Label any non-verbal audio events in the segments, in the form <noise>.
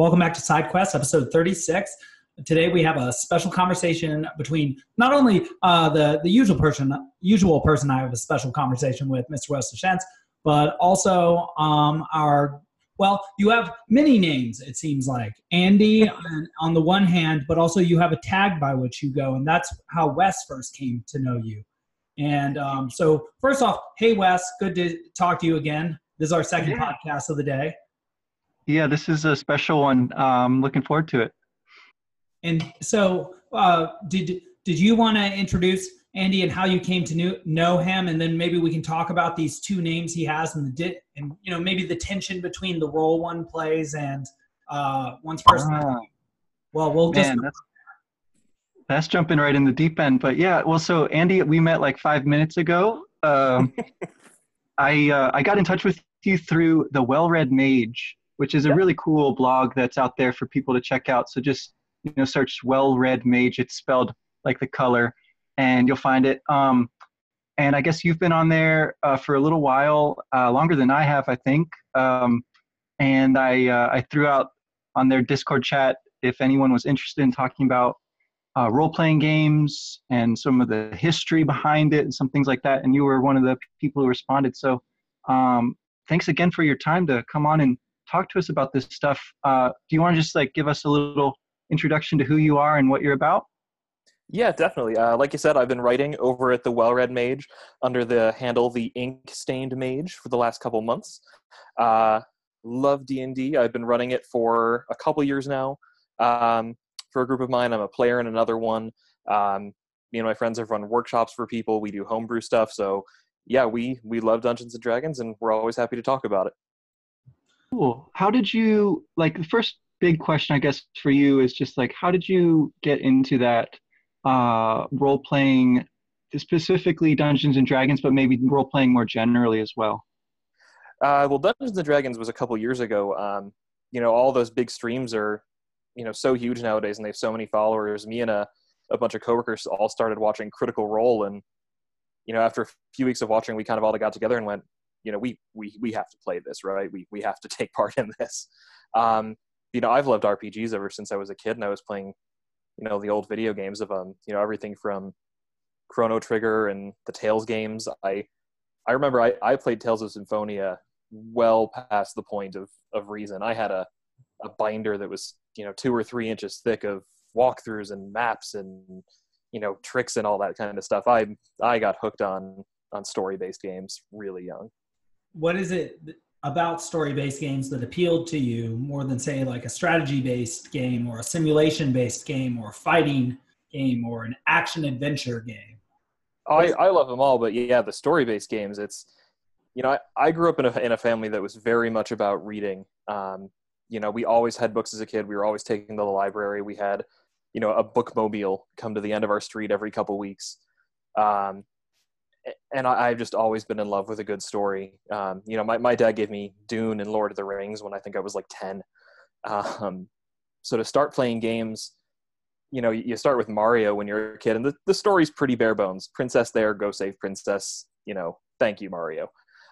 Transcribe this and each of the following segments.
Welcome back to SideQuest, episode 36. Today we have a special conversation between not only uh, the the usual person, usual person I have a special conversation with, Mr. Wes Deschamps, but also um, our well, you have many names. It seems like Andy on, on the one hand, but also you have a tag by which you go, and that's how Wes first came to know you. And um, so, first off, hey Wes, good to talk to you again. This is our second yeah. podcast of the day. Yeah, this is a special one. Um, looking forward to it. And so, uh, did did you want to introduce Andy and how you came to know, know him, and then maybe we can talk about these two names he has and the di- and you know maybe the tension between the role one plays and uh, one's personal. Uh, well, we'll man, just. That's, that's jumping right in the deep end, but yeah. Well, so Andy, we met like five minutes ago. Um, <laughs> I uh, I got in touch with you through the Well-Red Mage, which is a really cool blog that's out there for people to check out. So just you know, search Well-Red Mage. It's spelled like the color, and you'll find it. Um, and I guess you've been on there uh, for a little while, uh, longer than I have, I think. Um, and I uh, I threw out on their Discord chat if anyone was interested in talking about uh, role playing games and some of the history behind it and some things like that. And you were one of the people who responded. So um, thanks again for your time to come on and talk to us about this stuff. Uh, do you want to just like give us a little introduction to who you are and what you're about? Yeah, definitely. Uh, like you said, I've been writing over at the Well-Red Mage under the handle the Ink Stained Mage for the last couple months. Uh, love D and D. I've been running it for a couple years now. Um, for a group of mine, I'm a player in another one. Um, me and my friends have run workshops for people. We do homebrew stuff. So yeah, we we love Dungeons and Dragons, and we're always happy to talk about it. Cool. How did you like the first big question I guess for you is just like how did you get into that uh, role playing, specifically Dungeons and Dragons, but maybe role playing more generally as well? Uh, well, Dungeons and Dragons was a couple years ago. Um, you know, all those big streams are, you know, so huge nowadays, and they have so many followers. Me and a, a bunch of coworkers all started watching Critical Role, and you know, after a few weeks of watching, we kind of all got together and went, you know, we we we have to play this, right? We we have to <laughs> take part in this. Um, you know, I've loved RPGs ever since I was a kid, and I was playing, you know, the old video games of um, you know, everything from Chrono Trigger and the Tales games. I I remember I, I played Tales of Symphonia well past the point of of reason. I had a a binder that was you know two or three inches thick of walkthroughs and maps and you know tricks and all that kind of stuff. I I got hooked on on story based games really young. What is it about story based games that appealed to you more than say like a strategy based game or a simulation based game or a fighting game or an action adventure game I, I love them all but yeah the story based games it's you know I, I grew up in a, in a family that was very much about reading. Um, you know we always had books as a kid. We were always taking to the library. We had you know a bookmobile come to the end of our street every couple weeks. Um, and I, have just always been in love with a good story. Um, you know, my, my dad gave me Dune and Lord of the Rings when I think I was like 10. Um, so to start playing games, you know, you start with Mario when you're a kid, and the, the story's pretty bare bones. Princess there, go save princess, you know, thank you, Mario.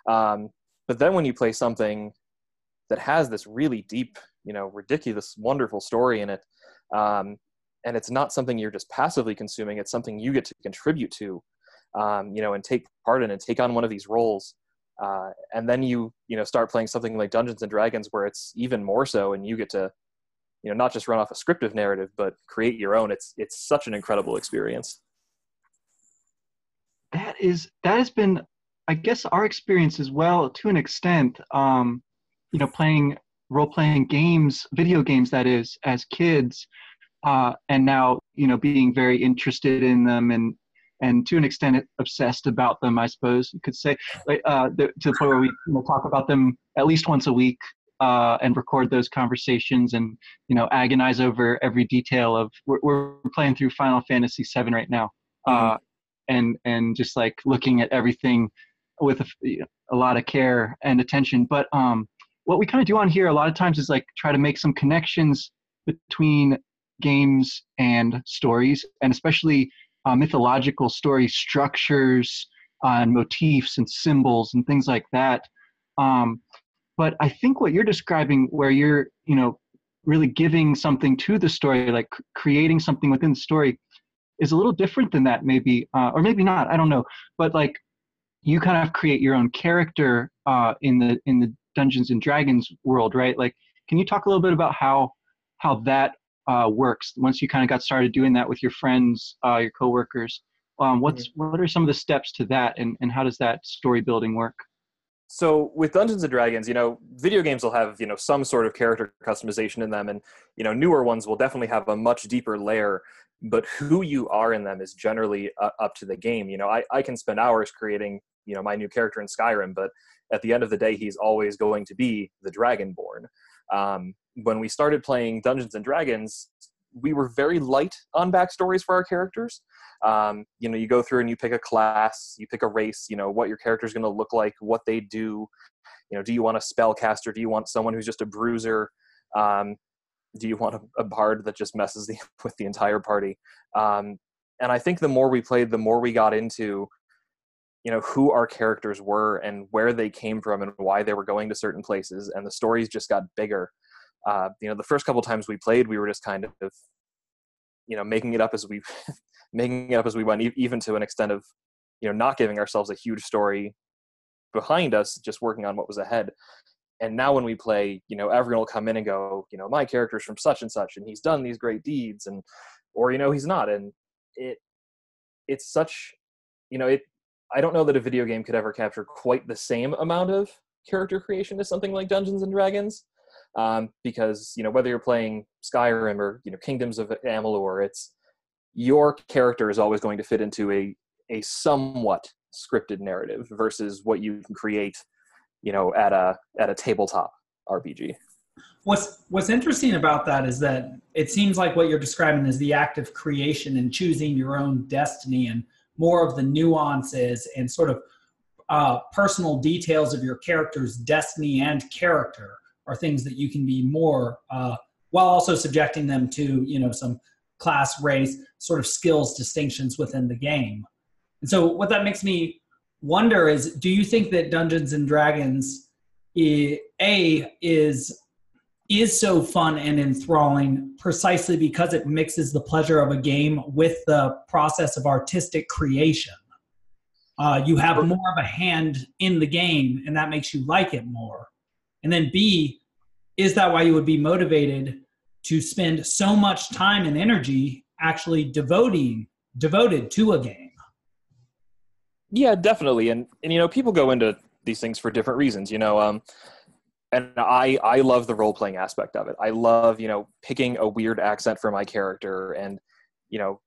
Um, but then when you play something that has this really deep, you know, ridiculous, wonderful story in it, um, and it's not something you're just passively consuming, it's something you get to contribute to um, you know, and take part in and take on one of these roles. Uh, and then you, you know, start playing something like Dungeons and Dragons where it's even more so, and you get to, you know, not just run off a scriptive narrative, but create your own. It's it's such an incredible experience. That is that has been, I guess, our experience as well to an extent. Um, you know, playing role playing games, video games, that is, as kids, uh, and now you know being very interested in them and and to an extent obsessed about them, I suppose you could say, uh, the, to the point where we you know, talk about them at least once a week uh, and record those conversations and you know agonize over every detail of. We're, we're playing through Final Fantasy VII right now, uh, mm-hmm. uh, and and just like looking at everything with a, a lot of care and attention. But um, what we kind of do on here a lot of times is like try to make some connections between games and stories, and especially uh, mythological story structures uh, and motifs and symbols and things like that. Um, but I think what you're describing, where you're, you know, really giving something to the story, like creating something within the story, is a little different than that, maybe, uh, or maybe not. I don't know. But like, you kind of create your own character uh, in the in the Dungeons and Dragons world, right? Like, can you talk a little bit about how how that uh, works once you kind of got started doing that with your friends, uh, your coworkers? Um, what's mm-hmm. what are some of the steps to that, and and how does that story building work? so with dungeons and dragons you know video games will have you know some sort of character customization in them and you know newer ones will definitely have a much deeper layer but who you are in them is generally uh, up to the game you know I, I can spend hours creating you know my new character in skyrim but at the end of the day he's always going to be the dragonborn um, when we started playing dungeons and dragons we were very light on backstories for our characters. Um, you know you go through and you pick a class you pick a race you know what your character is going to look like what they do. You know do you want a spellcaster? Do you want someone who's just a bruiser? Um, do you want a, a, bard that just messes the, <laughs> with the entire party? Um, and i think the more we played the more we got into you know who our characters were and where they came from and why they were going to certain places and the stories just got bigger uh, you know the first couple times we played we were just kind of you know making it up as we <laughs> making it up as we went, even to an extent of you know not giving ourselves a huge story behind us, just working on what was ahead. And now when we play, you know, everyone will come in and go, you know, my character's from such and such, and he's done these great deeds, and or you know he's not, and it it's such, you know, it. I don't know that a video game could ever capture quite the same amount of character creation as something like Dungeons and Dragons, um, because you know whether you're playing Skyrim or you know Kingdoms of Amalur, it's your character is always going to fit into a a somewhat scripted narrative versus what you can create you know at a at a tabletop rpg what's what's interesting about that is that it seems like what you're describing is the act of creation and choosing your own destiny and more of the nuances and sort of uh, personal details of your character's destiny and character are things that you can be more uh, while also subjecting them to you know some class, race, sort of skills distinctions within the game. And so, what that makes me wonder is do you think that Dungeons and Dragons A is is so fun and enthralling precisely because it mixes the pleasure of a game with the process of artistic creation. Uh, you have more of a hand in the game, and that makes you like it more. And then B, is that why you would be motivated to spend so much time and energy actually devoting devoted to a game yeah definitely and and you know people go into these things for different reasons you know um and i i love the role playing aspect of it. I love you know picking a weird accent for my character and you know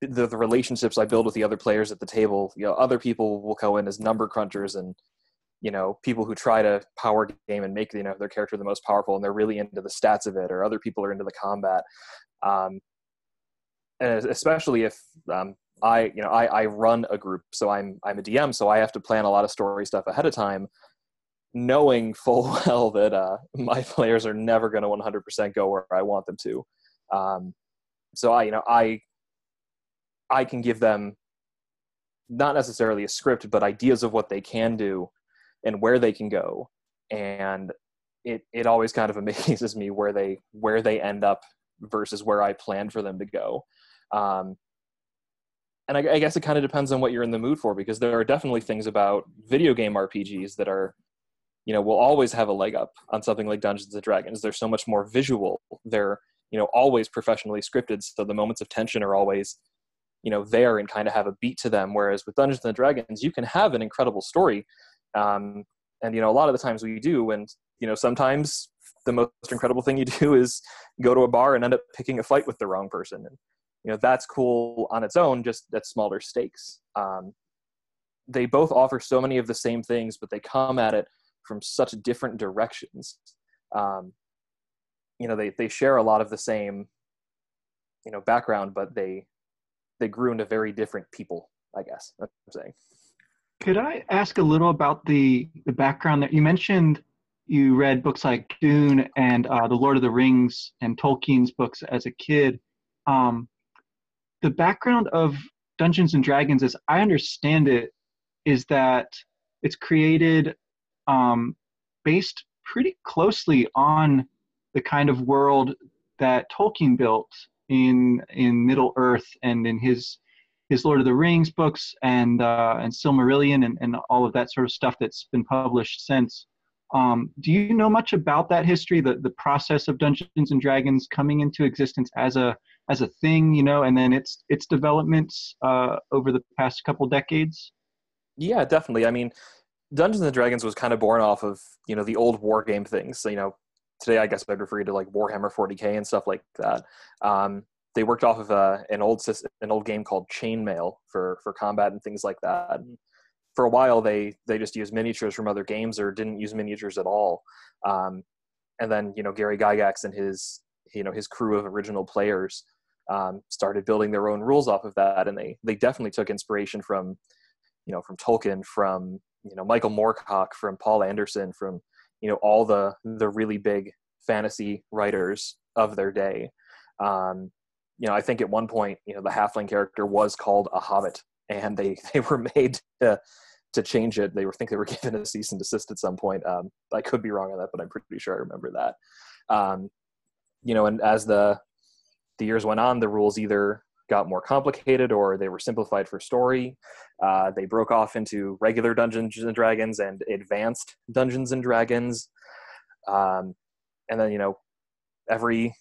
the, the relationships i build with the other players at the table. You know other people will go in as number crunchers and you know people who try to power game and make you know their character the most powerful and they're really into the stats of it or other people are into the combat. Um, and especially if um, i you know I, I run a group so i'm i'm a dm so i have to plan a lot of story stuff ahead of time knowing full <laughs> well that uh, my players are never going to 100% go where i want them to um, so i you know i i can give them not necessarily a script but ideas of what they can do and where they can go and it it always kind of <laughs> amazes me where they where they end up versus where I planned for them to go. Um, and I, I, guess it kind of depends on what you're in the mood for because there are definitely things about video game RPGs that are, you know, will always have a leg up on something like Dungeons and Dragons. They're so much more visual. They're, you know, always professionally scripted. So the moments of tension are always, you know, there and kind of have a beat to them. Whereas with Dungeons and Dragons, you can have an incredible story, um, and you know a lot of the times we do and you know sometimes the most incredible thing you <laughs> do is go to a bar and end up picking a fight with the wrong person and you know that's cool on its own just at smaller stakes um, they both offer so many of the same things but they come at it from such different directions um, you know they, they share a lot of the same you know background but they they grew into very different people i guess i'm saying could I ask a little about the the background that you mentioned? You read books like Dune and uh, The Lord of the Rings and Tolkien's books as a kid. Um, the background of Dungeons and Dragons, as I understand it, is that it's created um, based pretty closely on the kind of world that Tolkien built in in Middle Earth and in his his Lord of the Rings books and uh, and Silmarillion and, and all of that sort of stuff that's been published since. Um, do you know much about that history, the, the process of Dungeons and Dragons coming into existence as a as a thing, you know, and then its its developments uh, over the past couple decades? Yeah, definitely. I mean, Dungeons and Dragons was kind of born off of you know the old war game things. So, you know, today I guess I'd refer you to like Warhammer 40k and stuff like that. Um, they worked off of uh, an old system, an old game called Chainmail for for combat and things like that. And for a while, they they just used miniatures from other games or didn't use miniatures at all. Um, and then you know Gary Gygax and his you know his crew of original players um, started building their own rules off of that, and they they definitely took inspiration from you know from Tolkien, from you know Michael Moorcock, from Poul Anderson, from you know all the the really big fantasy writers of their day. Um, you know, I think at one point, you know, the halfling character was called a hobbit, and they <laughs> they were made to to change it. They were think they were given a cease and desist at some point. Um, I could be wrong on that, but I'm pretty sure I remember that. Um, you know, and as the the years went on, the rules either got more complicated or they were simplified for story. Uh, they broke off into regular Dungeons and Dragons and advanced Dungeons and Dragons. Um, and then you know, every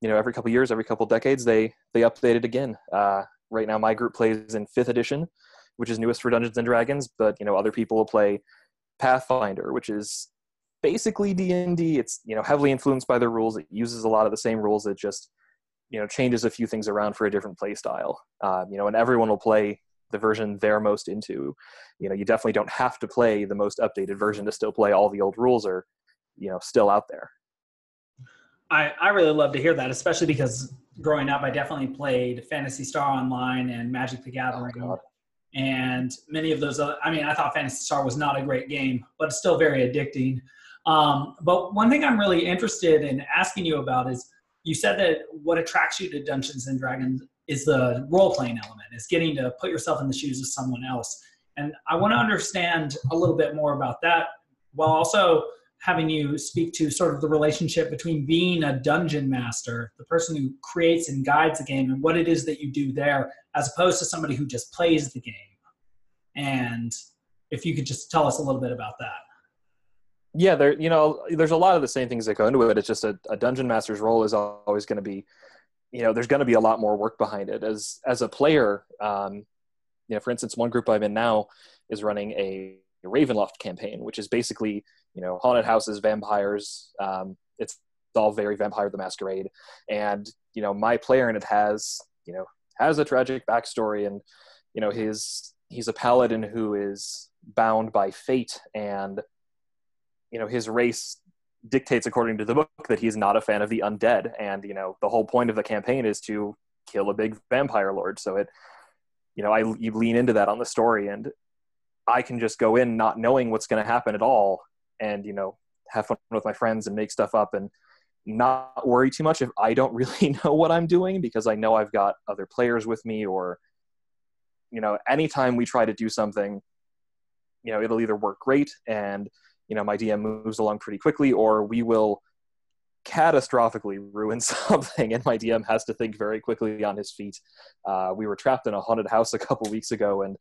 you know every couple years, every couple decades, they they update it again. Uh, right now, my group plays in fifth edition, which is newest for Dungeons and Dragons. But you know, other people will play Pathfinder, which is basically D and D. It's you know heavily influenced by the rules. It uses a lot of the same rules. It just you know changes a few things around for a different play style. Uh, you know, and everyone will play the version they're most into. You know, you definitely don't have to play the most updated version to still play all the old rules are you know still out there. I, I really love to hear that, especially because growing up, I definitely played Phantasy Star Online and Magic the Gathering. Oh, and many of those, other, I mean, I thought fantasy Star was not a great game, but it's still very addicting. Um, but one thing I'm really interested in asking you about is you said that what attracts you to Dungeons and Dragons is the role playing element, is getting to put yourself in the shoes of someone else. And I want to mm-hmm. understand a little bit more about that while also having you speak to sort of the relationship between being a dungeon master, the person who creates and guides the game, and what it is that you do there, as opposed to somebody who just plays the game. And if you could just tell us a little bit about that. Yeah, there. You know, there's a lot of the same things that go into it. It's just a, a dungeon master's role is always going to be, you know, there's going to be a lot more work behind it. As as a player, um, you know, for instance, one group I'm in now is running a Ravenloft campaign, which is basically you know haunted houses, vampires. Um, it's all very Vampire the Masquerade, and you know my player in it has you know has a tragic backstory, and you know his he's a paladin who is bound by fate, and you know his race dictates according to the book that he's not a fan of the undead, and you know the whole point of the campaign is to kill a big vampire lord. So it you know I you lean into that on the story and I can just go in not knowing what's going to happen at all and, you know, have fun with my friends and make stuff up and not worry too much if I don't <laughs> really know what I'm doing because I know I've got other players with me or, you know, anytime we try to do something, you know, it'll either work great and, you know, my DM moves along pretty quickly or we will catastrophically ruin <laughs> something and my dm has to think very quickly on his feet uh, we were trapped in a haunted house a <laughs> couple weeks ago and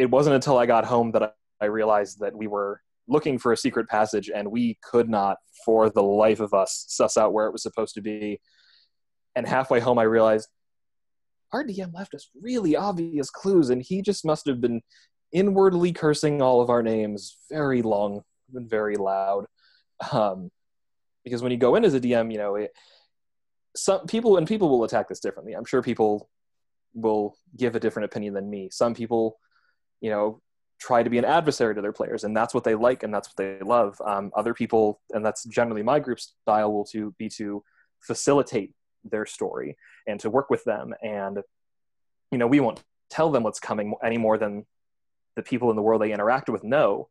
it wasn't until I got home that I realized that we were looking for a secret passage and we could not, for the life of us, suss out where it was supposed to be. And halfway home, I realized our DM left us really obvious clues, and he just must have been inwardly cursing all of our names very long and very loud. Um, because when you go in as a DM, you know, it, some people and people will attack this differently. I'm sure people will give a different opinion than me. Some people you know try to be an adversary to their players and that's what they like and that's what they love um, other people and that's generally my group style will to be to facilitate their story and to work with them and you know we won't tell them what's coming any more than the people in the world they interact with know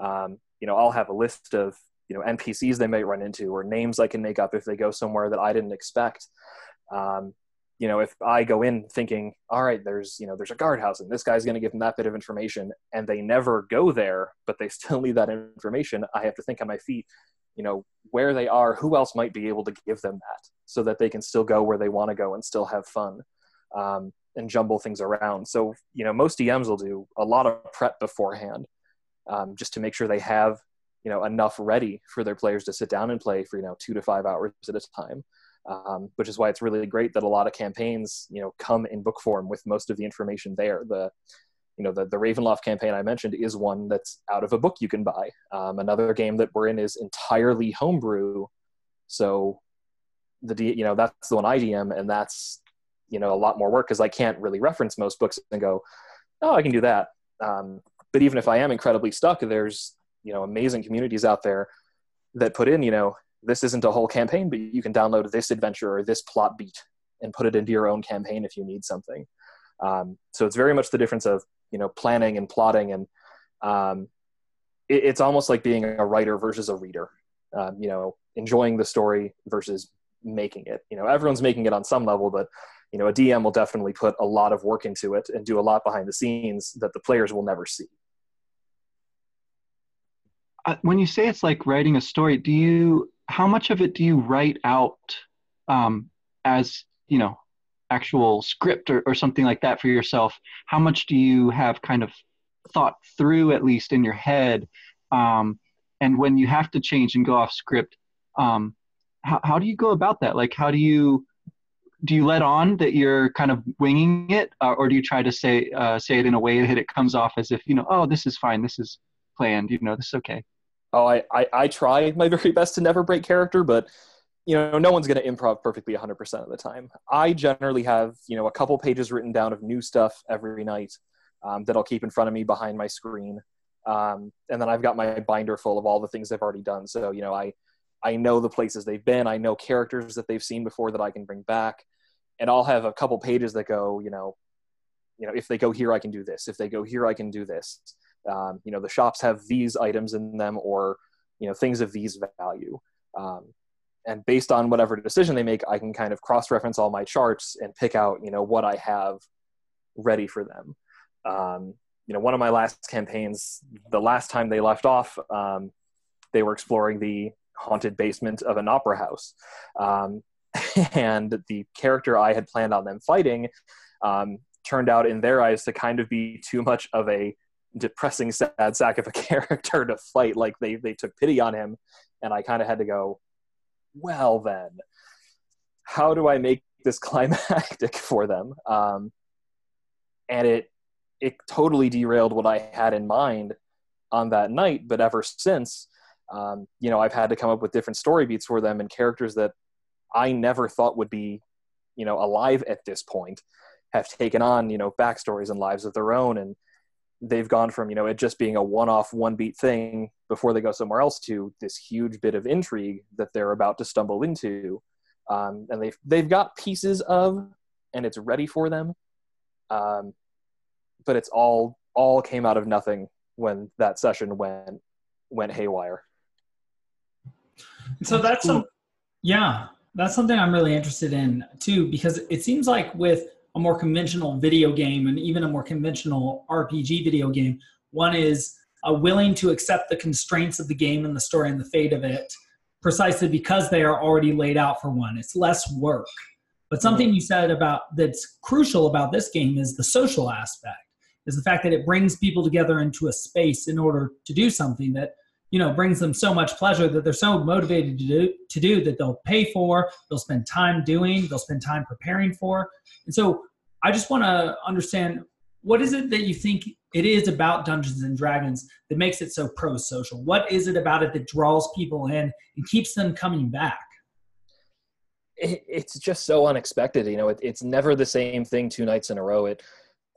um, you know i'll have a list of you know npcs they might run into or names i can make up if they go somewhere that i didn't expect um, you know, if I go in thinking, all right, there's, you know, there's a guardhouse and this guy's going to give them that bit of information and they never go there, but they still <laughs> need that information, I have to think on my feet, you know, where they are, who else might be able to give them that so that they can still go where they want to go and still have fun um, and jumble things around. So, you know, most DMs will do a lot of prep beforehand um, just to make sure they have, you know, enough ready for their players to sit down and play for, you know, two to five hours at a time. Um, which is why it's really great that a lot of campaigns, you know, come in book form with most of the information there. The you know the, the ravenloft campaign i mentioned is one that's out of a book you can buy um, another game that we're in is entirely homebrew so the you know that's the one i dm and that's you know a lot more work because i can't really reference most books and go oh i can do that um, but even if i am incredibly stuck there's you know amazing communities out there that put in you know this isn't a whole campaign but you can download this adventure or this plot beat and put it into your own campaign if you need something. Um, so it's very much the difference of you know planning and plotting and um, it, it's almost like being a writer versus a reader um, you know enjoying the story versus making it. You know everyone's making it on some level but you know a dm will definitely put a lot of work into it and do a lot behind the scenes that the players will never see when you say it's like writing a story do you how much of it do you write out um, as you know actual script or, or something like that for yourself? How much do you have kind of thought through at least in your head? Um, and when you have to change and go off script um, how, how do you go about that? Like how do you do you let on that you're kind of winging it uh, or do you try to say uh, say it in a way that it comes off as if you know oh this is fine. This is planned. You know this is okay oh i i, I try my <laughs> very best to never break character but you know no one's going to improv perfectly 100% of the time. I generally have you know a couple pages written down of new stuff every night um, that i'll keep in front of me behind my screen. Um, and then i've got my binder full of all the things i've already done. So you know i i know the places they've been. I know characters that they've seen before that i can bring back. And i'll have a couple pages that go you know you know if they go here i can do this. If they go here i can do this um, you know the shops have these items in them or you know things of these value. Um, and based on whatever decision they make i can kind of cross reference all my charts and pick out you know what i have ready for them. Um, you know one of my last campaigns the last time they left off um, they were exploring the haunted basement of an opera house. Um, <laughs> and the character i had planned on them fighting um, turned out in their eyes to kind of be too much of a depressing sad sack of a <laughs> character to fight like they they took pity on him. And i kind of had to go well then how do i make this <laughs> climactic for them? Um, and it it totally derailed what i had in mind on that night. But ever since um, you know i've had to come up with different story beats for them and characters that i never thought would be you know alive at this point have taken on you know backstories and lives of their own. And they've gone from you know it just being a one-off one-beat thing before they go somewhere else to this huge bit of intrigue that they're about to stumble into. Um, and they've they've got pieces of and it's ready for them. Um, but it's all all came out of nothing when that session went went haywire. So that's some yeah that's something i'm really interested in too because it seems like with a more conventional video game and even a more conventional RPG video game. One is uh, willing to accept the constraints of the game and the story and the fate of it precisely because they are already laid out for one. It's less work. But something you said about that's crucial about this game is the social aspect, is the fact that it brings people together into a space in order to do something that you know brings them so much pleasure that they're so motivated to do to do that they'll pay for, they'll spend time doing, they'll spend time preparing for. And so I just want to understand what is it that you think it is about Dungeons and Dragons that makes it so pro social? What is it about it that draws people in and keeps them coming back? it's just so unexpected. You know, it, it's never the same thing two nights in a row. It,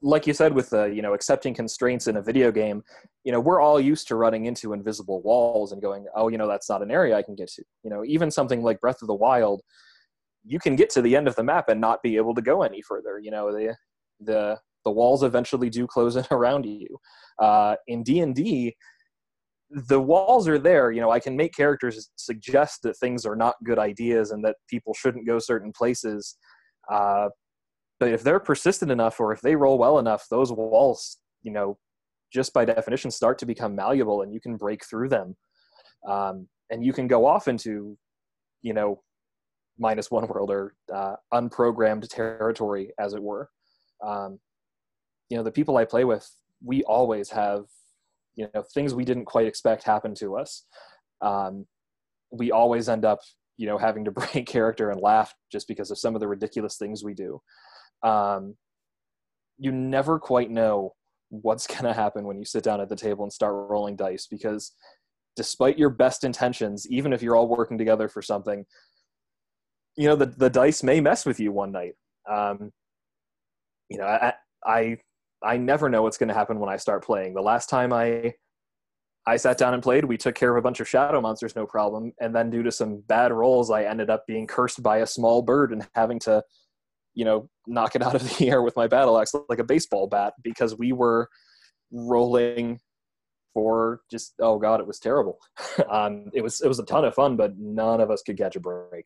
like you said, with the you know accepting constraints in a video game, you know we're all used to running into invisible walls and going, oh, you know that's not an area I can get to. You know, even something like Breath of the Wild, you can get to the end of the map and not be able to go any further. You know, the the the walls eventually do close <laughs> in around you. Uh, in D and D, the walls are there. You know, I can make characters suggest that things are not good ideas and that people shouldn't go certain places. Uh, but if they're persistent enough, or if they roll well enough, those walls, you know, just by definition, start to become malleable, and you can break through them. Um, and you can go off into you know minus one world or uh, unprogrammed territory as it were. Um, you know the people i play with we always have you know things we didn't quite expect happen to us. Um, we always end up you know having to <laughs> break character and laugh just because of some of the ridiculous things we do um, you never quite know what's <laughs> going to happen when you sit down at the table and start rolling dice because despite your best intentions even if you're all working together for something you know the, the dice may mess with you one night um, you know I, I i never know what's going to happen when i start playing the last time i I sat down and played. We took care of a bunch of shadow monsters, no problem. And then, due to some bad rolls, I ended up being cursed by a small bird and having to, you know, knock it out of the <laughs> air with my battle axe like a baseball bat because we were rolling for just oh god, it was terrible. <laughs> um, it was it was a ton of fun, but none of us could catch a break.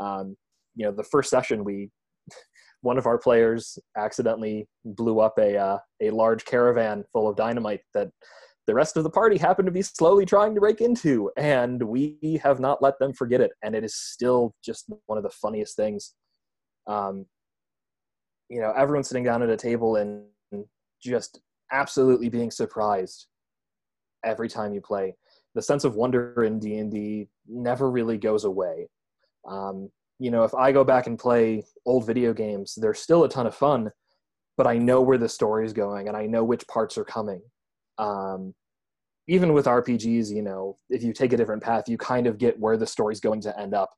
Um, you know, the first session we <laughs> one of our players accidentally blew up a uh, a large caravan full of dynamite that the rest of the party happened to be slowly trying to break into, and we have not let them forget it. And it is still just one of the funniest things. Um, you know, everyone sitting down at a table and just absolutely being surprised every time you play. The sense of wonder in D and D never really goes away. Um, you know, if I go back and play old video games, they're still a ton of fun, but I know where the story is going and I know which parts are coming um, even with rpgs you know if you take a different path you kind of get where the story's going to end up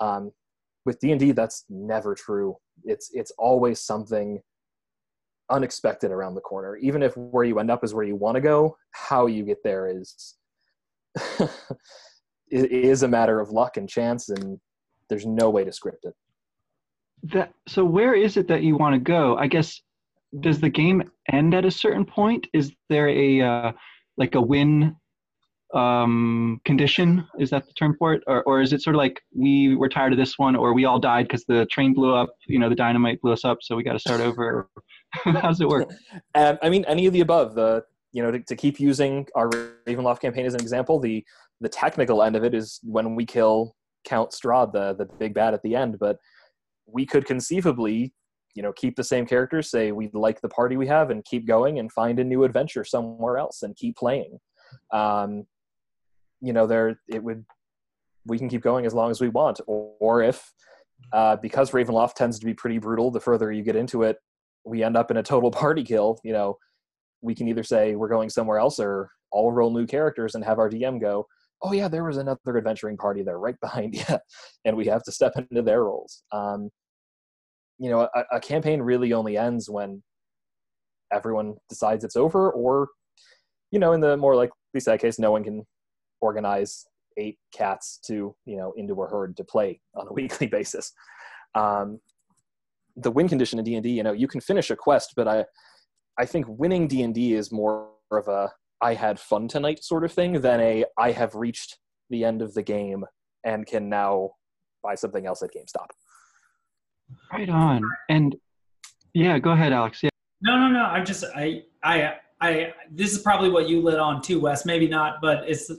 um, with d&d that's never true. It's it's always something unexpected around the corner. Even if where you end up is where you want to go how you get there is <laughs> it is a matter of luck and chance and there's no way to script it. That so where is it that you want to go? I guess does the game end at a certain point? Is there a uh, like a win um, condition? Is that the term for it, or or is it sort of like we were tired of this one, or we all died because the train blew up? You know, the dynamite blew us up, so we got to start over. <laughs> How does it work? <laughs> Um, I mean, any of the above. The you know to, to keep using our Ravenloft campaign as an example, the the technical end of it is when we kill Count Strahd, the the big bad at the end, but we could conceivably you know keep the same characters say we like the party we have and keep going and find a new adventure somewhere else and keep playing um, you know there it would we can keep going as long as we want. Or, or if uh, because ravenloft tends to be pretty brutal the further you get into it we end up in a total <laughs> party kill you know we can either say we're going somewhere else or all roll new characters and have our dm go oh yeah there was another adventuring party there right <laughs> behind you and we have to step into their roles. Um, you know a, a campaign really only ends when everyone decides it's over or you know in the more likely sad case no one can organize eight cats to you know into a herd to play on a <laughs> weekly basis um, the win condition in d&d you know you can finish a quest but i i think winning d&d is more of a i had fun tonight sort of thing than a i have reached the end of the game and can now buy something else at gamestop Right on. And yeah, go ahead, Alex. Yeah. No, no, no. I'm just I I I this is probably what you lit on too, Wes. Maybe not, but it's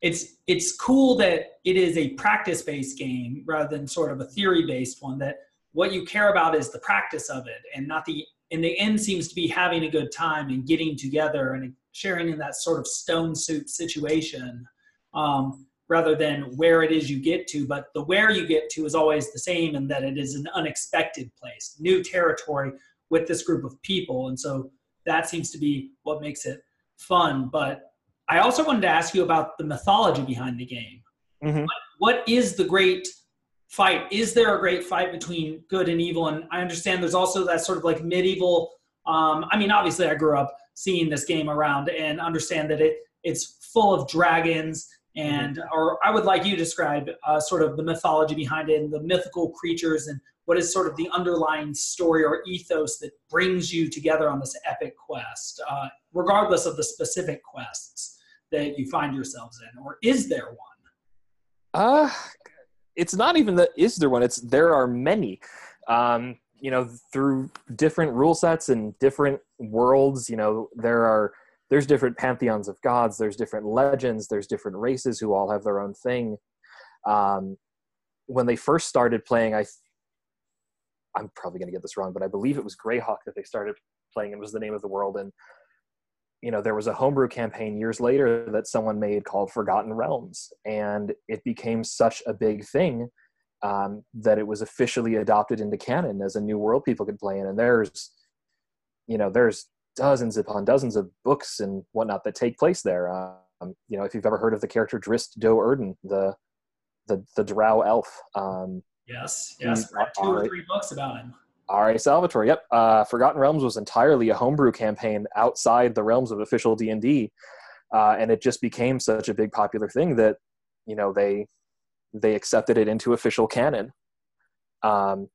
it's it's cool that it is a practice based game rather than sort of a theory based one that what you care about is the practice of it and not the in the end seems to be having a good time and getting together and sharing in that sort of stone soup situation um, rather than where it is you get to. But the where you get to is always the same and that it is an unexpected place, new territory with this group of people. And so that seems to be what makes it fun. But I also wanted to ask you about the mythology behind the game. Mm-hmm. What, what is the great fight? Is there a great fight between good and evil? And I understand there's also that sort of like medieval. Um, I mean, obviously, I grew up seeing this game around and understand that it it's full of dragons and mm-hmm. or I would like you to describe uh, sort of the mythology behind it and the mythical creatures and what is sort of the underlying story or ethos that brings you together on this epic quest, uh, regardless of the specific quests that you find yourselves in, or is there one? Uh, it's not even that is there one. It's there are many. Um, you know, through different rule sets and different worlds. You know, there are there's different pantheons of gods there's different legends there's different races who all have their own thing um, when they first started playing i i'm probably going to get this wrong but i believe it was greyhawk that they started playing It was the name of the world and you know there was a homebrew campaign years later that someone made called forgotten realms and it became such a big thing um, that it was officially adopted into canon as a new world people could play in. And there's you know there's dozens upon dozens of books and whatnot that take place there. Um, you know if you've ever heard of the character Drizzt Do'Urden the the the drow elf um, yes yes two or three books about him R.A. Salvatore. Yep. Uh, Forgotten Realms was entirely a homebrew campaign outside the realms of official D and D, uh, and it just became such a big popular thing that you know they they accepted it into official canon. Um,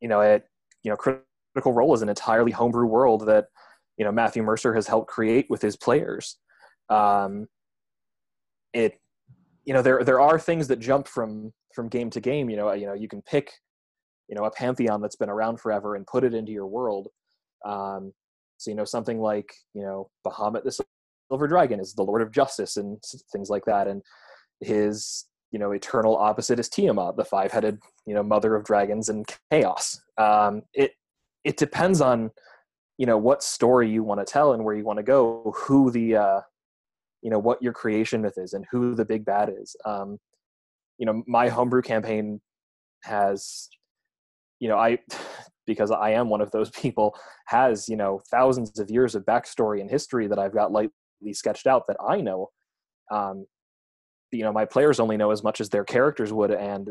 you know, it you know Critical Role is an entirely homebrew world that you know Matthew Mercer has helped create with his players. Um, it you know there there are things that jump from from game to game. You know, you know you can pick you know a pantheon that's been around forever and put it into your world um, so you know something like you know bahamut the silver dragon is the lord of justice and things like that and his you know eternal opposite is tiamat the five-headed you know mother of dragons and chaos. Um, it it depends on you know what story you want to tell and where you want to go who the uh, you know what your creation myth is and who the big bad is. Um, you know my homebrew campaign has you know i <laughs> because i am one of those <laughs> people has you know thousands of years of backstory and history that i've got lightly sketched out that i know. Um, you know my players only know as much as their characters would and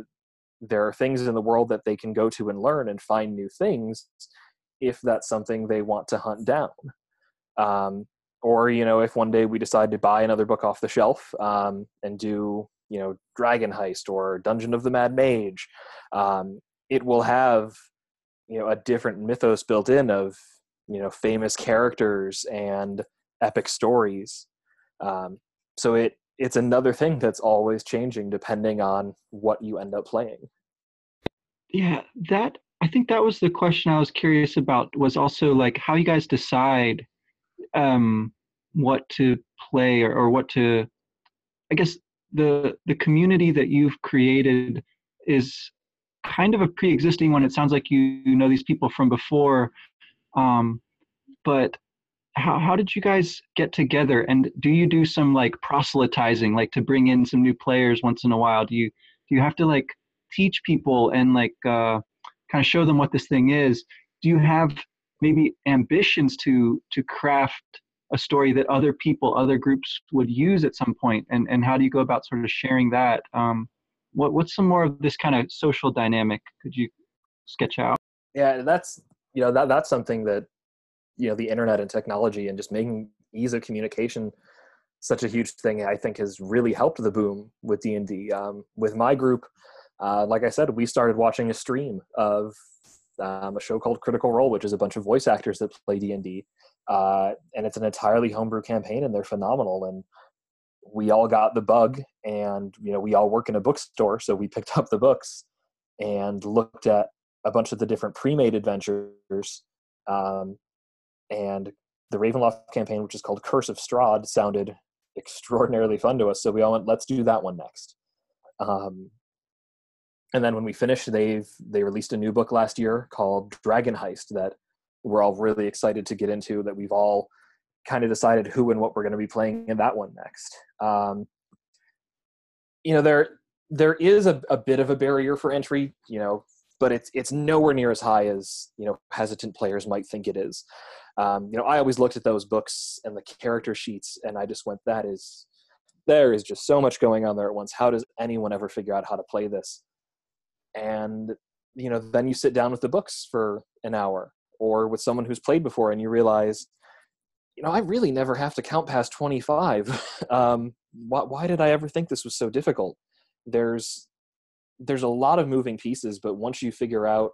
there are things in the world that they can go to and learn and find new things if that's something they want to hunt down. Um, or you know if one day we decide to buy another book off the shelf um, and do you know dragon heist or dungeon of the mad mage um, it will have you know a different mythos built in of you know famous characters and epic stories. Um, so it it's another thing that's always changing depending on what you end up playing. Yeah that i think that was the question i was curious about was also like how you guys decide um what to play or, or what to i guess the the community that you've created is kind of a pre-existing one. It sounds like you, you know these people from before, um, but how how did you guys get together? And do you do some like proselytizing, like to bring in some new players once in a while? Do you do you have to like teach people and like uh, kind of show them what this thing is? Do you have maybe ambitions to to craft a story that other people, other groups would use at some point, and and how do you go about sort of sharing that? Um, what what's some more of this kind of social dynamic could you sketch out? Yeah that's you know that that's something that you know the internet and technology and just making ease of communication such a huge thing i think has really helped the boom with d&d um, with my group uh, like i said we started watching a stream of um, a show called critical role which is a bunch of voice actors that play d&d uh, and it's an entirely homebrew campaign and they're phenomenal. And we all got the bug and you know we all work in a bookstore so we picked <laughs> up the books and looked at a bunch of the different pre-made adventures um, and the ravenloft campaign which is called curse of strahd sounded <laughs> extraordinarily fun to us so we all went let's do that one next. Um, and then when we finished they've they released a new book last year called dragon heist that we're all really excited to get into that we've all kind of decided who and what we're going to be playing in that one next. Um, you know, there there is a, a bit of a barrier for entry, you know, but it's it's nowhere near as high as you know hesitant players might think it is. Um, you know, I always looked at those books and the character sheets, and I just went, "That is, there is just so much going on there at once. How does anyone ever figure out how to play this?" And you know, then you sit down with the books for an hour, or with someone who's played before, and you realize you know, I really never have to count past 25. <laughs> um, why, why did I ever think this was so difficult? There's, there's a lot of moving pieces, but once you figure out,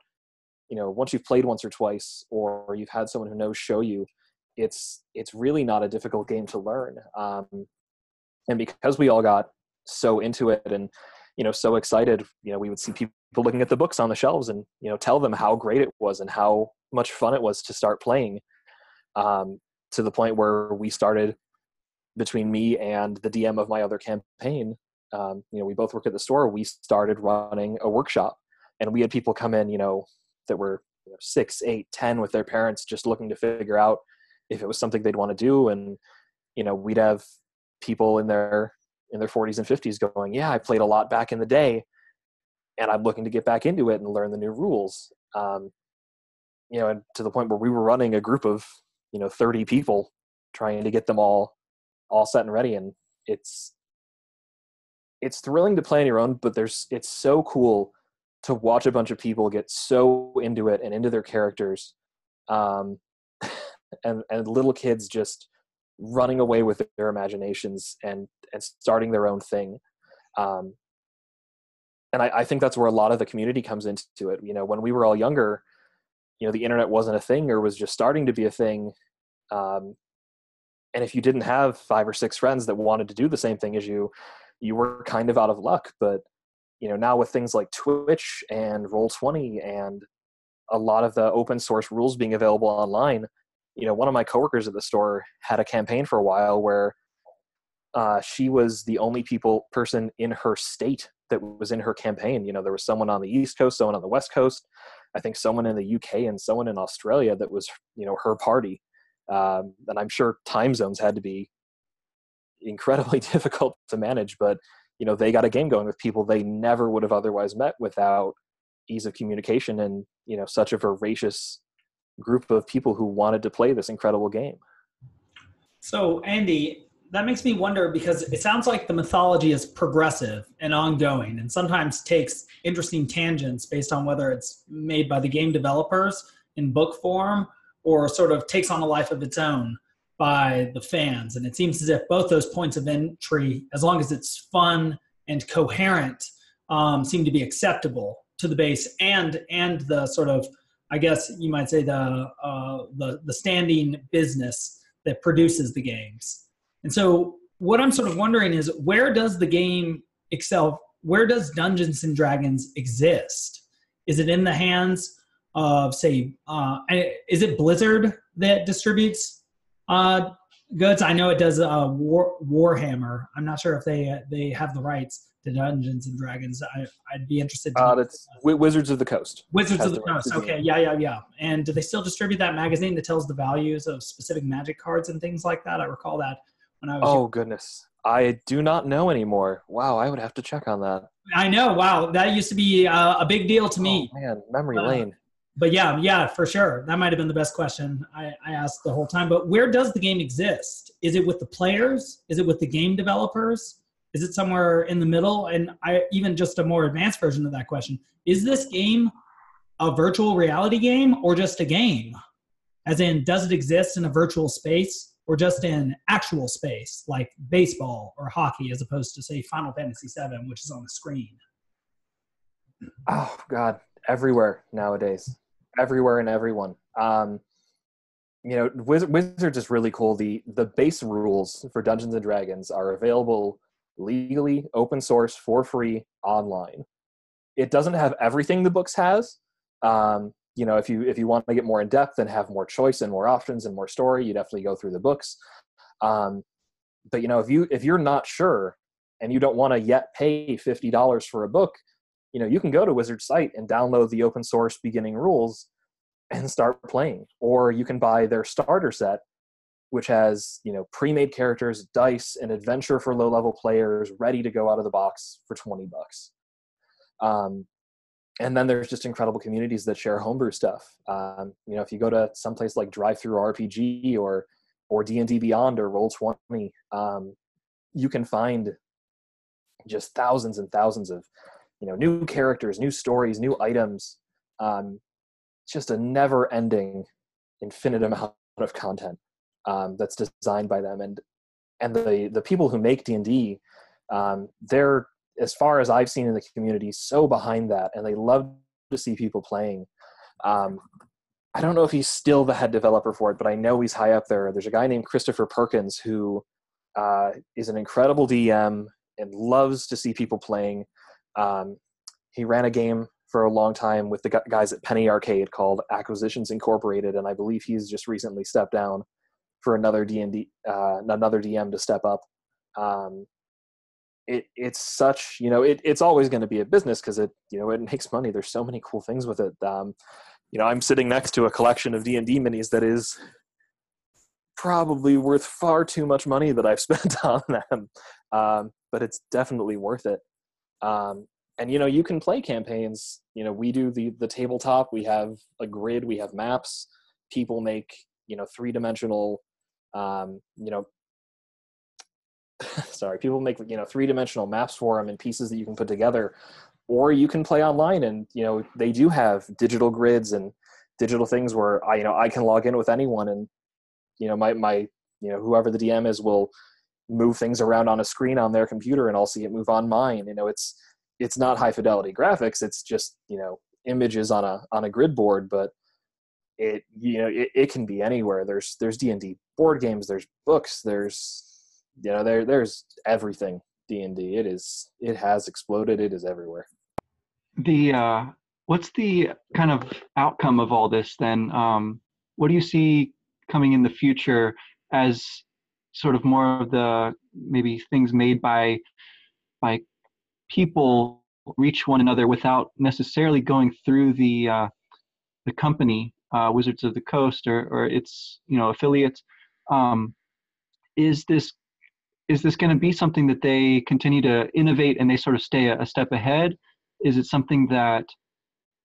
you know, once you've played once or twice, or you've had someone who knows show you, it's, it's really not a difficult game to learn. Um, and because we all got so into it and, you know, so excited, you know, we would see people looking at the books on the shelves and, you know, tell them how great it was and how much fun it was to start playing. Um, to the point where we started between me and the DM of my other campaign. Um, you know, we both work at the store. We started running a workshop, and we had people come in, you know, that were you know, six, eight, ten with their parents, just looking to figure out if it was something they'd want to do. And you know, we'd have people in their in their 40s and 50s going, "Yeah, I played a lot back in the day, and I'm looking to get back into it and learn the new rules." Um, you know, and to the point where we were running a group of you know 30 people, trying to get them all all set and ready, and it's it's thrilling to play on your own, but there's it's so cool to watch a bunch of people get so into it and into their characters, um, <laughs> and and little kids just running away with their imaginations and and starting their own thing. Um, and I, I think that's where a lot of the community comes into it. You know, when we were all younger, you know, the internet wasn't a thing or was just starting to be a thing. Um, and if you didn't have five or six friends that wanted to do the same thing as you, you were kind of out of luck. But you know, now with things like Twitch and Roll20 and a lot of the open source rules being available online, you know, one of my coworkers at the store had a campaign for a while where uh, she was the only people person in her state that was in her campaign. You know, there was someone on the East Coast, someone on the West Coast, I think someone in the UK, and someone in Australia that was, you know, her party. Um, and I'm sure time zones had to be incredibly <laughs> difficult to manage, but you know, they got a game going with people they never would have otherwise met without ease of communication and you know such a voracious group of people who wanted to play this incredible game. So, Andy, that makes me wonder because it sounds like the mythology is progressive and ongoing and sometimes takes interesting tangents based on whether it's made by the game developers in book form or sort of takes on a life of its own by the fans. And it seems as if both those points of entry, as long as it's fun and coherent, um, seem to be acceptable to the base and and the sort of I guess you might say the uh, the the standing business that produces the games. And so what I'm sort of wondering is where does the game itself, Where does Dungeons and Dragons exist? Is it in the hands of say uh, is it Blizzard that distributes uh, goods? I know it does uh, War, Warhammer. I'm not sure if they they have the rights to Dungeons and Dragons. I, would be interested. To uh, that's Wizards of the Coast. Wizards of the, the Coast. Okay, yeah, yeah, yeah. And do they still distribute that magazine that tells the values of specific Magic cards and things like that? I recall that when I was. Oh goodness, I do not know anymore. Wow, I would have to check on that. I know. Wow, that used to be uh, a big deal to me. Oh, man, memory uh, lane. But yeah, yeah, for sure. That might have been the best question I, I asked the whole time. But where does the game exist? Is it with the players? Is it with the game developers? Is it somewhere in the middle? And I even just a more advanced version of that question: Is this game a virtual reality game or just a game? As in, does it exist in a virtual space or just in actual space, like baseball or hockey, as opposed to say Final Fantasy VII, which is on the screen? Oh God, everywhere nowadays, everywhere and everyone. Um, you know, Wizards is really cool. The the base rules for Dungeons and Dragons are available legally, open source, for free, online. It doesn't have everything the books has. Um, you know, if you if you want to get more in depth and have more choice and more options and more story, you definitely go through the books. Um, but you know, if you if you're not sure and you don't want to yet pay fifty dollars for a book, you know, you can go to Wizard's site and download the open source beginning rules and start playing, or you can buy their starter set which has you know pre-made characters, dice, an adventure for low-level players, ready to go out of the box for twenty bucks. Um, and then there's just incredible communities that share homebrew stuff. Um, you know, if you go to someplace like DriveThruRPG or or D and D Beyond or Roll Twenty, um, you can find just thousands and thousands of you know new characters, new stories, new items. Um, just a never-ending, infinite amount of content um, that's designed by them and and the the people who make d&d um, they're as far as i've seen in the community so behind that and they love to see people playing. Um, i don't know if he's still the head developer for it but i know he's high up there. There's a guy named christopher perkins who uh, is an incredible dm and loves to see people playing. Um, he ran a game for a long time with the guys at penny arcade called acquisitions incorporated and i believe he's just recently stepped down for another D and D uh, another DM to step up. Um, it it's such you know it, it's always going to be a business because it you know it makes money. There's so many cool things with it. Um, you know, I'm sitting next to a collection of D and D minis that is probably worth far too much money that I've <laughs> spent on them, um, but it's definitely worth it. Um, and you know, you can play campaigns. You know, we do the the tabletop. We have a grid. We have maps. People make you know three dimensional. Um, you know, <laughs> sorry, people make you know three dimensional maps for them and pieces that you can put together. Or you can play online, and you know they do have digital grids and digital things where I you know I can log in with anyone and you know my my you know whoever the dm is will move things around on a screen on their computer and i'll see it move on mine you know it's it's not high fidelity graphics it's just you know images on a on a grid board but it you know it, it can be anywhere there's there's d&d board games there's books there's you know there there's everything d&d it is it has exploded. It is everywhere. The uh what's the kind of outcome of all this then? Um what do you see coming in the future as sort of more of the maybe things made by by people reach one another without necessarily going through the uh, the company uh, Wizards of the Coast or or its you know affiliates. Um, is this is this going to be something that they continue to innovate and they sort of stay a, a step ahead? Is it something that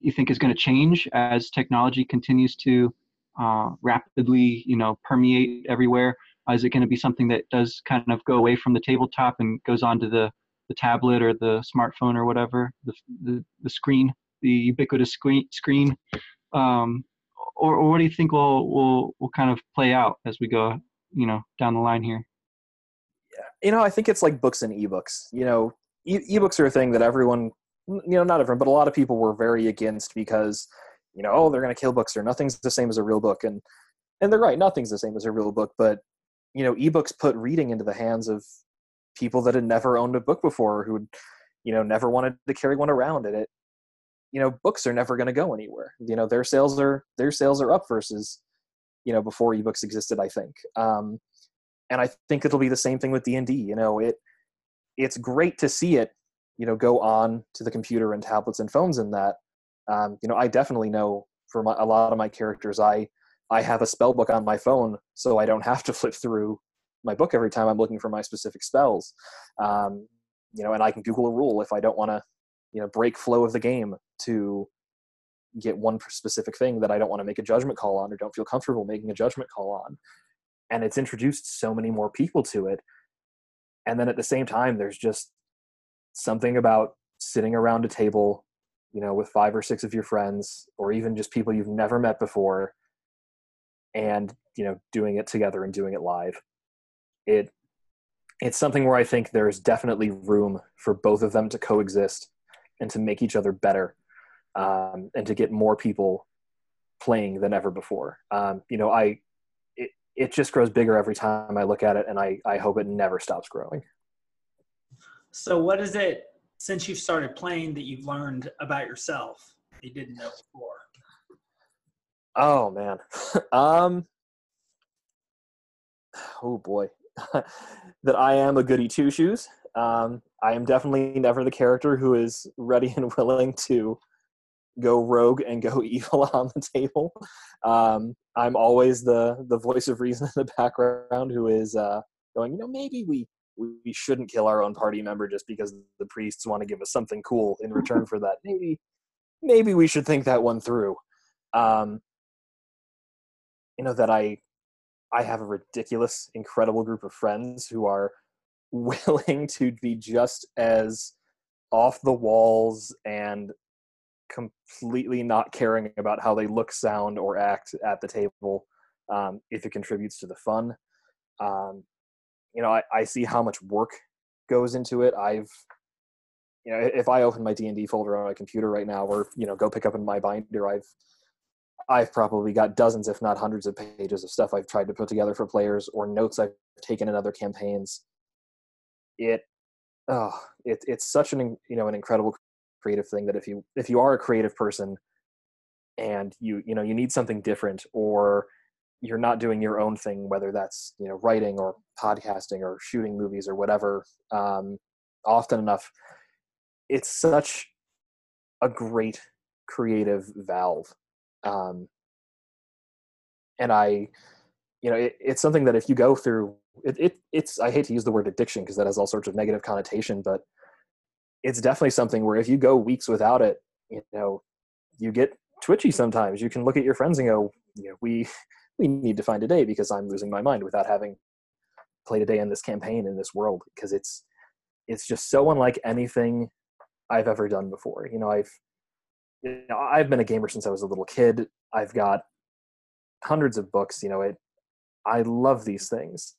you think is going to change as technology continues to uh, rapidly, you know, permeate everywhere? Uh, is it going to be something that does kind of go away from the tabletop and goes onto the, the tablet or the smartphone or whatever, the, the, the screen, the ubiquitous screen? screen? Um, or, or what do you think will, will, will kind of play out as we go, you know, down the line here? You know, I think it's like books and ebooks. You know, e- ebooks are a thing that everyone, you know, not everyone, but a lot of people were very against because – you know, oh, they're going to kill books or nothing's the same as a real book. And, and they're right. Nothing's the same as a real book, but you know, ebooks put reading into the hands of people that had never owned a book before who would, you know, never wanted to carry one around. And it, you know, books are never going to go anywhere. You know, their sales are, their sales are up versus, you know, before ebooks existed, I think. Um, and I think it'll be the same thing with D&D. You know, it, it's great to see it, you know, go on to the computer and tablets and phones and that um, you know i definitely know for my, a lot of my characters i i have a spell book on my phone so i don't <laughs> have to flip through my book every time i'm looking for my specific spells um, you know and i can google a rule if i don't want to you know break flow of the game to get one specific thing that i don't want to make a judgment call on or don't feel comfortable making a judgment call on and it's introduced so many more people to it and then at the same time there's just something about sitting around a table you know, with five or six of your friends, or even just people you've never met before, and you know, doing it together and doing it live. It it's something where I think there's definitely room for both of them to coexist and to make each other better, um, and to get more people playing than ever before. Um, you know, I it, just grows bigger every time I look at it, and I I hope it never stops growing. So, what is it since you've started playing that you've learned about yourself that you didn't know before? Oh man. <laughs> um oh boy. <laughs> that I am a goody two shoes. Um, I am definitely never the character who is ready and <laughs> willing to go rogue and go <laughs> evil on the table. Um, I'm always the the voice of reason <laughs> in the background who is uh, going, you know, maybe we we shouldn't kill our own party member just because the priests want to give us something cool in return for that. Maybe, maybe we should think that one through. Um, you know that I, I have a ridiculous, incredible group of friends who are <laughs> willing to be just as off the walls and completely not caring about how they look, sound, or act at the table um, if it contributes to the fun. Um, you know, I, I see how much work goes into it. I've, you know, if I open my D and D folder on my computer right now, or you know, go pick up in my binder, I've, I've probably got dozens, if not hundreds, of pages of stuff I've tried to put together for players, or notes I've taken in other campaigns. It, oh, it, it's such an you know an incredible creative thing that if you if you are a creative person, and you you know you need something different, or you're not doing your own thing, whether that's you know writing or podcasting or shooting movies or whatever. Um, often enough, it's such a great creative valve, um, and I, you know, it, it's something that if you go through, it, it it's I hate to use the word addiction because that has all sorts of negative connotation, but it's definitely something where if you go weeks without it, you know, you get twitchy sometimes. You can look at your friends and go, you know, we <laughs> we need to find a day because I'm losing my mind without having played a day in this campaign in this world because it's it's just so unlike anything I've ever done before. You know, I've you know, I've been a gamer since I was a little kid. I've got hundreds of books. You know, it I love these things,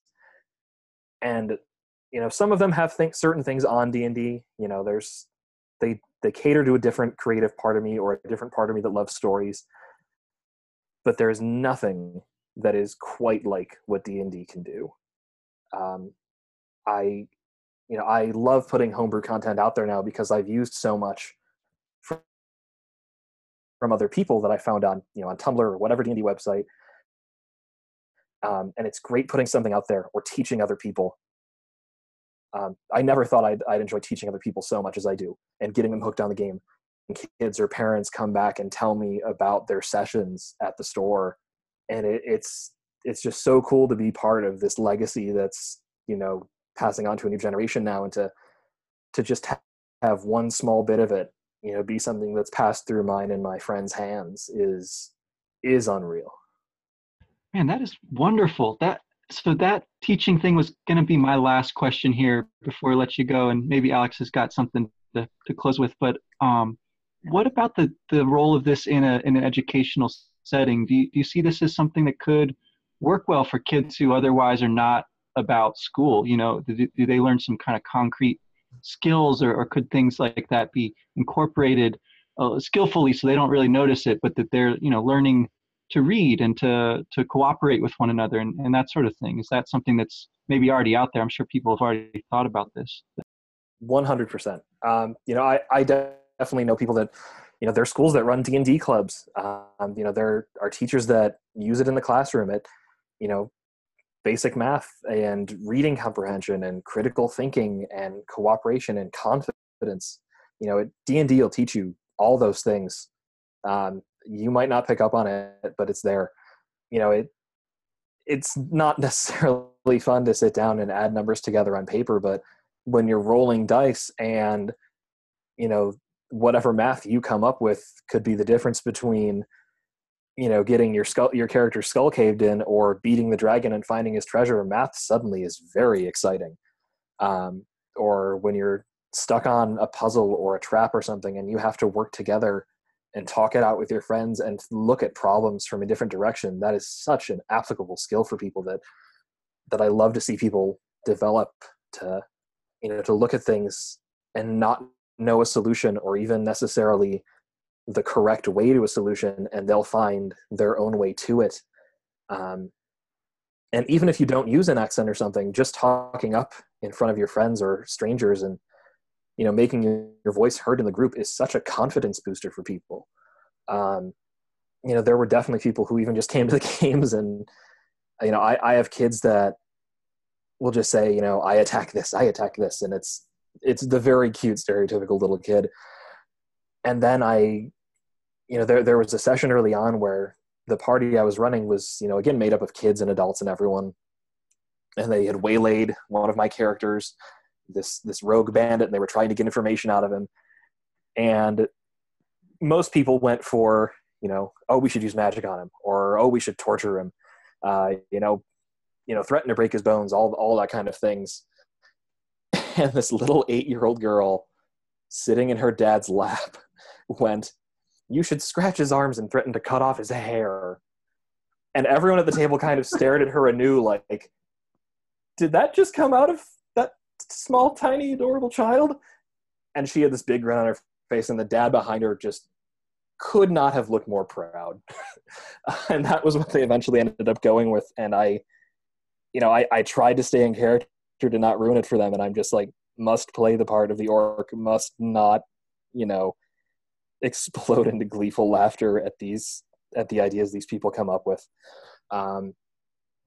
and you know, some of them have certain things on D and D. You know, there's they they cater to a different creative part of me or a different part of me that loves stories. But there's nothing that is quite like what d&d can do. Um, i you know i love putting homebrew content out there now because i've used so much from, from other people that i found on you know on tumblr or whatever d&d website. Um, and it's great putting something out there or teaching other people um, i never thought I'd, I'd enjoy teaching other people so much as i do and getting them hooked on the game. And kids or parents come back and tell me about their sessions at the store. And it, it's it's just so cool to be part of this legacy that's you know passing on to a new generation now and to to just ha- have one small bit of it you know be something that's passed through mine and my friends hands is is unreal. Man that is wonderful. That so that teaching thing was going to be my last question here before i let you go and maybe alex has got something to, to close with but um what about the, the role of this in, a, in an educational setting? Do you, do you see this as something that could work well for kids who otherwise are not about school? You know, do, do they learn some kind of concrete skills or, or could things like that be incorporated uh, skillfully so they don't really notice it, but that they're, you know, learning to read and to, to cooperate with one another and, and that sort of thing? Is that something that's maybe already out there? I'm sure people have already thought about this. 100%. Um, you know, I, I definitely know people that you know there are schools that run d&d clubs um, you know there are teachers that use it in the classroom at you know basic math and reading comprehension and critical thinking and cooperation and confidence you know d&d will teach you all those things um, you might not pick up on it but it's there. You know it it's not <laughs> necessarily fun to sit down and add numbers together on paper but when you're rolling dice and you know whatever math you come up with could be the difference between you know getting your skull your character's skull caved in or beating the dragon and finding his treasure math suddenly is very exciting. Um, or when you're stuck on a puzzle or a trap or something and you have to work together and talk it out with your friends and look at problems from a different direction that is such an applicable skill for people that that i love to see people develop to you know to look at things and not know a solution or even necessarily the correct way to a solution and they'll find their own way to it. Um, and even if you don't use an accent or something just talking up in front of your friends or strangers and you know making your voice heard in the group is such a confidence booster for people. Um, you know there were definitely people who even just <laughs> came to the games and you know I, I have kids that will just say you know i attack this i attack this and it's it's the very cute stereotypical little kid. And then i you know there there was a session early on where the party i was running was you know again made up of kids and adults and everyone. And they had waylaid one of my characters this this rogue bandit and they were trying to get information out of him and most people went for you know oh we should use magic on him or oh we should torture him uh, you know you know threaten to break his bones all all that kind of things <laughs> and this little eight year old girl sitting in her dad's lap <laughs> went, You should scratch his arms and threaten to cut off his hair. And everyone at the table kind of stared at her anew, like, Did that just come out of small, tiny, adorable child? And she had this big grin on her face, and the dad behind her just could not have looked more proud. <laughs> and that was what they eventually ended up going with. And I, you know, I, I tried to stay in character to not ruin it for them and i'm just like must play the part of the orc must not you know explode into gleeful laughter at these at the ideas these people come up with Um,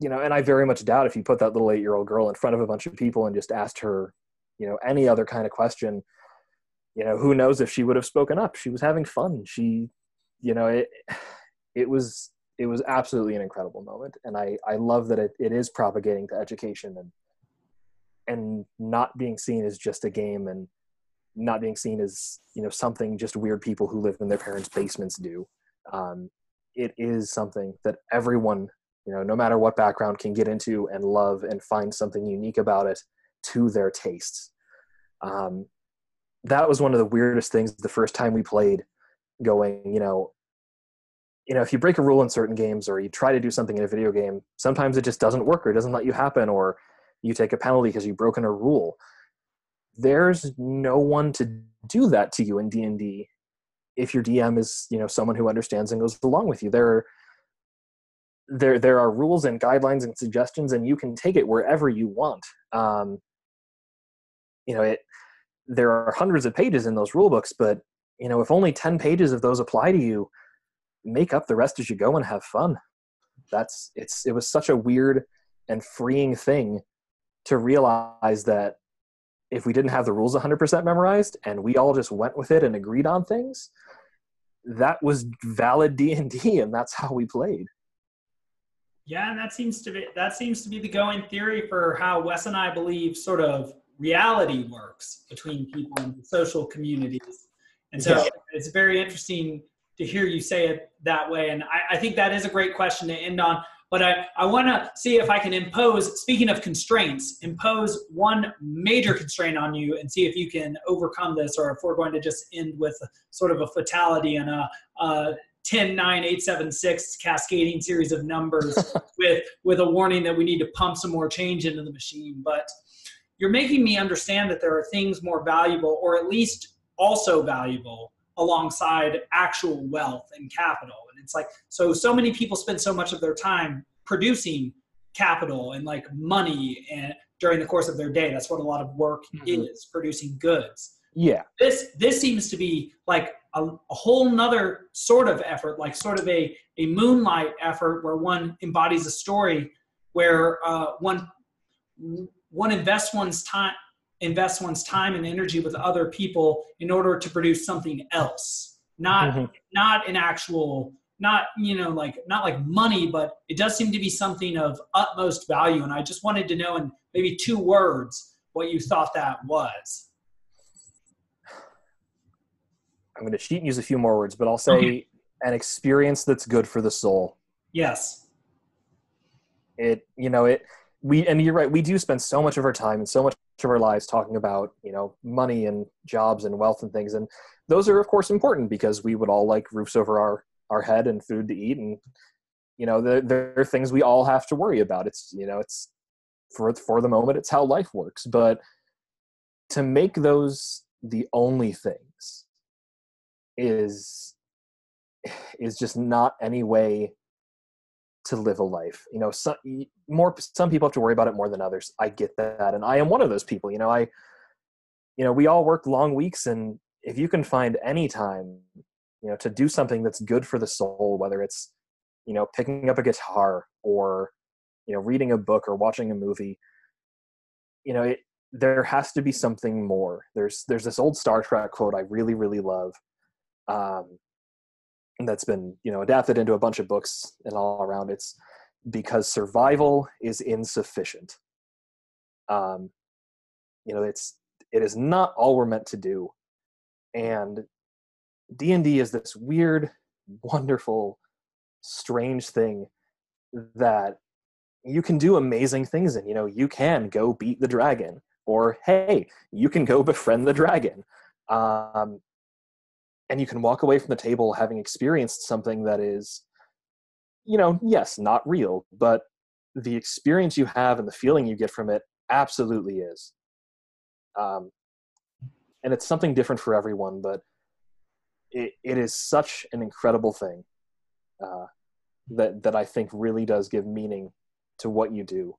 you know, and I very much doubt if you put that little eight year old girl in front of a bunch of people and just asked her, you know, any other kind of question, you know, who knows if she would have spoken up. She was having fun. She, you know, it, it was, it was absolutely an incredible moment. And I, I love that it, it is propagating to education and, and not being seen as just a game and not being seen as, you know, something just weird people who live in their parents' basements do. Um, it is something that everyone you know no matter what background can get into and love and find something unique about it to their tastes. Um, that was one of the weirdest things the first time we played going you know you know if you break a rule in certain games or you try to do something in a video game sometimes it just doesn't work or it doesn't let you happen or you take a penalty because you've broken a rule. There's no one to do that to you in d&d if your dm is you know someone who understands and goes along with you. There there there are rules and guidelines and suggestions and you can take it wherever you want. Um, you know it there are hundreds of pages in those rule books but you know if only 10 pages of those apply to you make up the rest as you go and have fun. That's it's it was such a weird and freeing thing to realize that if we didn't have the rules 100% memorized and we all just went with it and agreed on things that was valid d&d and that's how we played yeah, and that seems to be that seems to be the going theory for how Wes and I believe sort of reality works between people in social communities. And so yeah. it's very interesting to hear you say it that way. And I, I think that is a great question to end on. But I, I want to see if I can impose, speaking of constraints, impose one major constraint on you and see if you can overcome this or if we're going to just end with sort of a fatality and a, a 10 9 8 7 6 cascading series of numbers <laughs> with with a warning that we need to pump some more change into the machine. But you're making me understand that there are things more valuable or at least also valuable alongside actual wealth and capital. And it's like so so many people spend so much of their time producing capital and like money and during the course of their day. That's what a lot of work mm-hmm. is producing goods. Yeah. This this seems to be like a, a whole nother sort of effort, like sort of a, a moonlight effort where one embodies a story where uh, one one invests one's time invests one's time and energy with other people in order to produce something else not mm-hmm. not an actual not you know like not like money but it does seem to be something of utmost value and i just wanted to know in maybe two words what you thought that was I'm going to cheat and use a few more words, but I'll say okay. an experience that's good for the soul. Yes. It, you know, it, we, and you're right, we do spend so much of our time and so much of our lives talking about, you know, money and jobs and wealth and things. And those are, of course, important because we would all like roofs over our, our head and food to eat. And, you know, there, there are things we all have to worry about. It's, you know, it's for, for the moment, it's how life works. But to make those the only things is is just not any way to live a life you know some more some people have to worry about it more than others. I get that and i am one of those people you know i you know we all work long weeks and if you can find any time you know to do something that's good for the soul whether it's you know picking up a guitar or you know reading a book or watching a movie you know it, there has to be something more. There's there's this old star trek quote i really really love um, that's been you know adapted into a bunch of books and all around. It's because survival is insufficient. Um, you know, it's it is not all we're meant to do, and D and D is this weird, wonderful, strange thing that you can do amazing things in. You know, you can go beat the dragon, or hey, you can go befriend the dragon. Um, and you can walk away from the table having experienced something that is you know yes not real but the experience you have and the feeling you get from it absolutely is. Um, and it's something different for everyone but it, it is such an incredible thing uh, that that i think really does give meaning to what you do.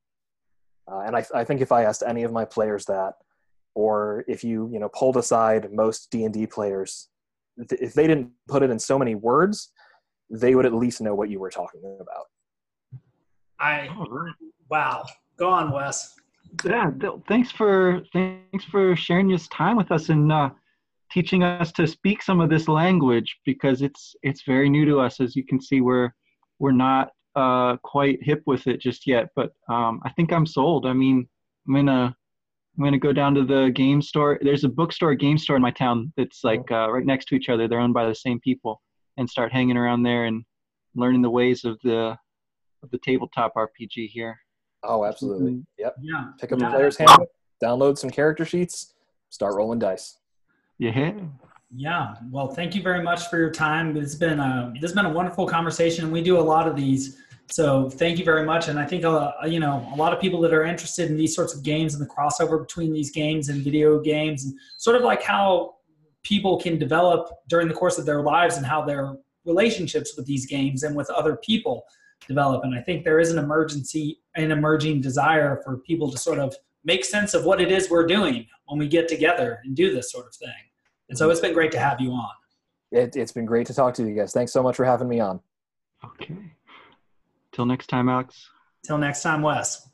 Uh, and I, I think if i asked any of my players that or if you you know pulled aside most d&d players if they didn't put it in so many words, they would at least know what you were talking about. I wow. Go on, Wes. Yeah, thanks for thanks for sharing this time with us and uh, teaching us to speak some of this language because it's it's very new to us. As you can see, we're we're not uh, quite hip with it just yet, but um, I think I'm sold. I mean, I'm gonna I'm gonna go down to the game store. There's a bookstore, game store in my town that's like uh, right next to each other. They're owned by the same people, and start hanging around there and learning the ways of the of the tabletop RPG here. Oh, absolutely. Mm-hmm. Yep. Yeah. Pick up yeah. the player's handbook, download some character sheets, start rolling dice. Yeah. Yeah. Well, thank you very much for your time. It's been a this has been a wonderful conversation. We do a lot of these, so thank you very much. And I think uh, you know a lot of people that are interested in these sorts of games and the crossover between these games and video games, and sort of like how people can develop during the course of their lives and how their relationships with these games and with other people develop. And I think there is an emergency, an emerging desire for people to sort of make sense of what it is we're doing when we get together and do this sort of thing. And so it's been great to have you on. It, has been great to talk to you guys. Thanks so much for having me on. Okay. Till next time, Alex. Till next time, Wes.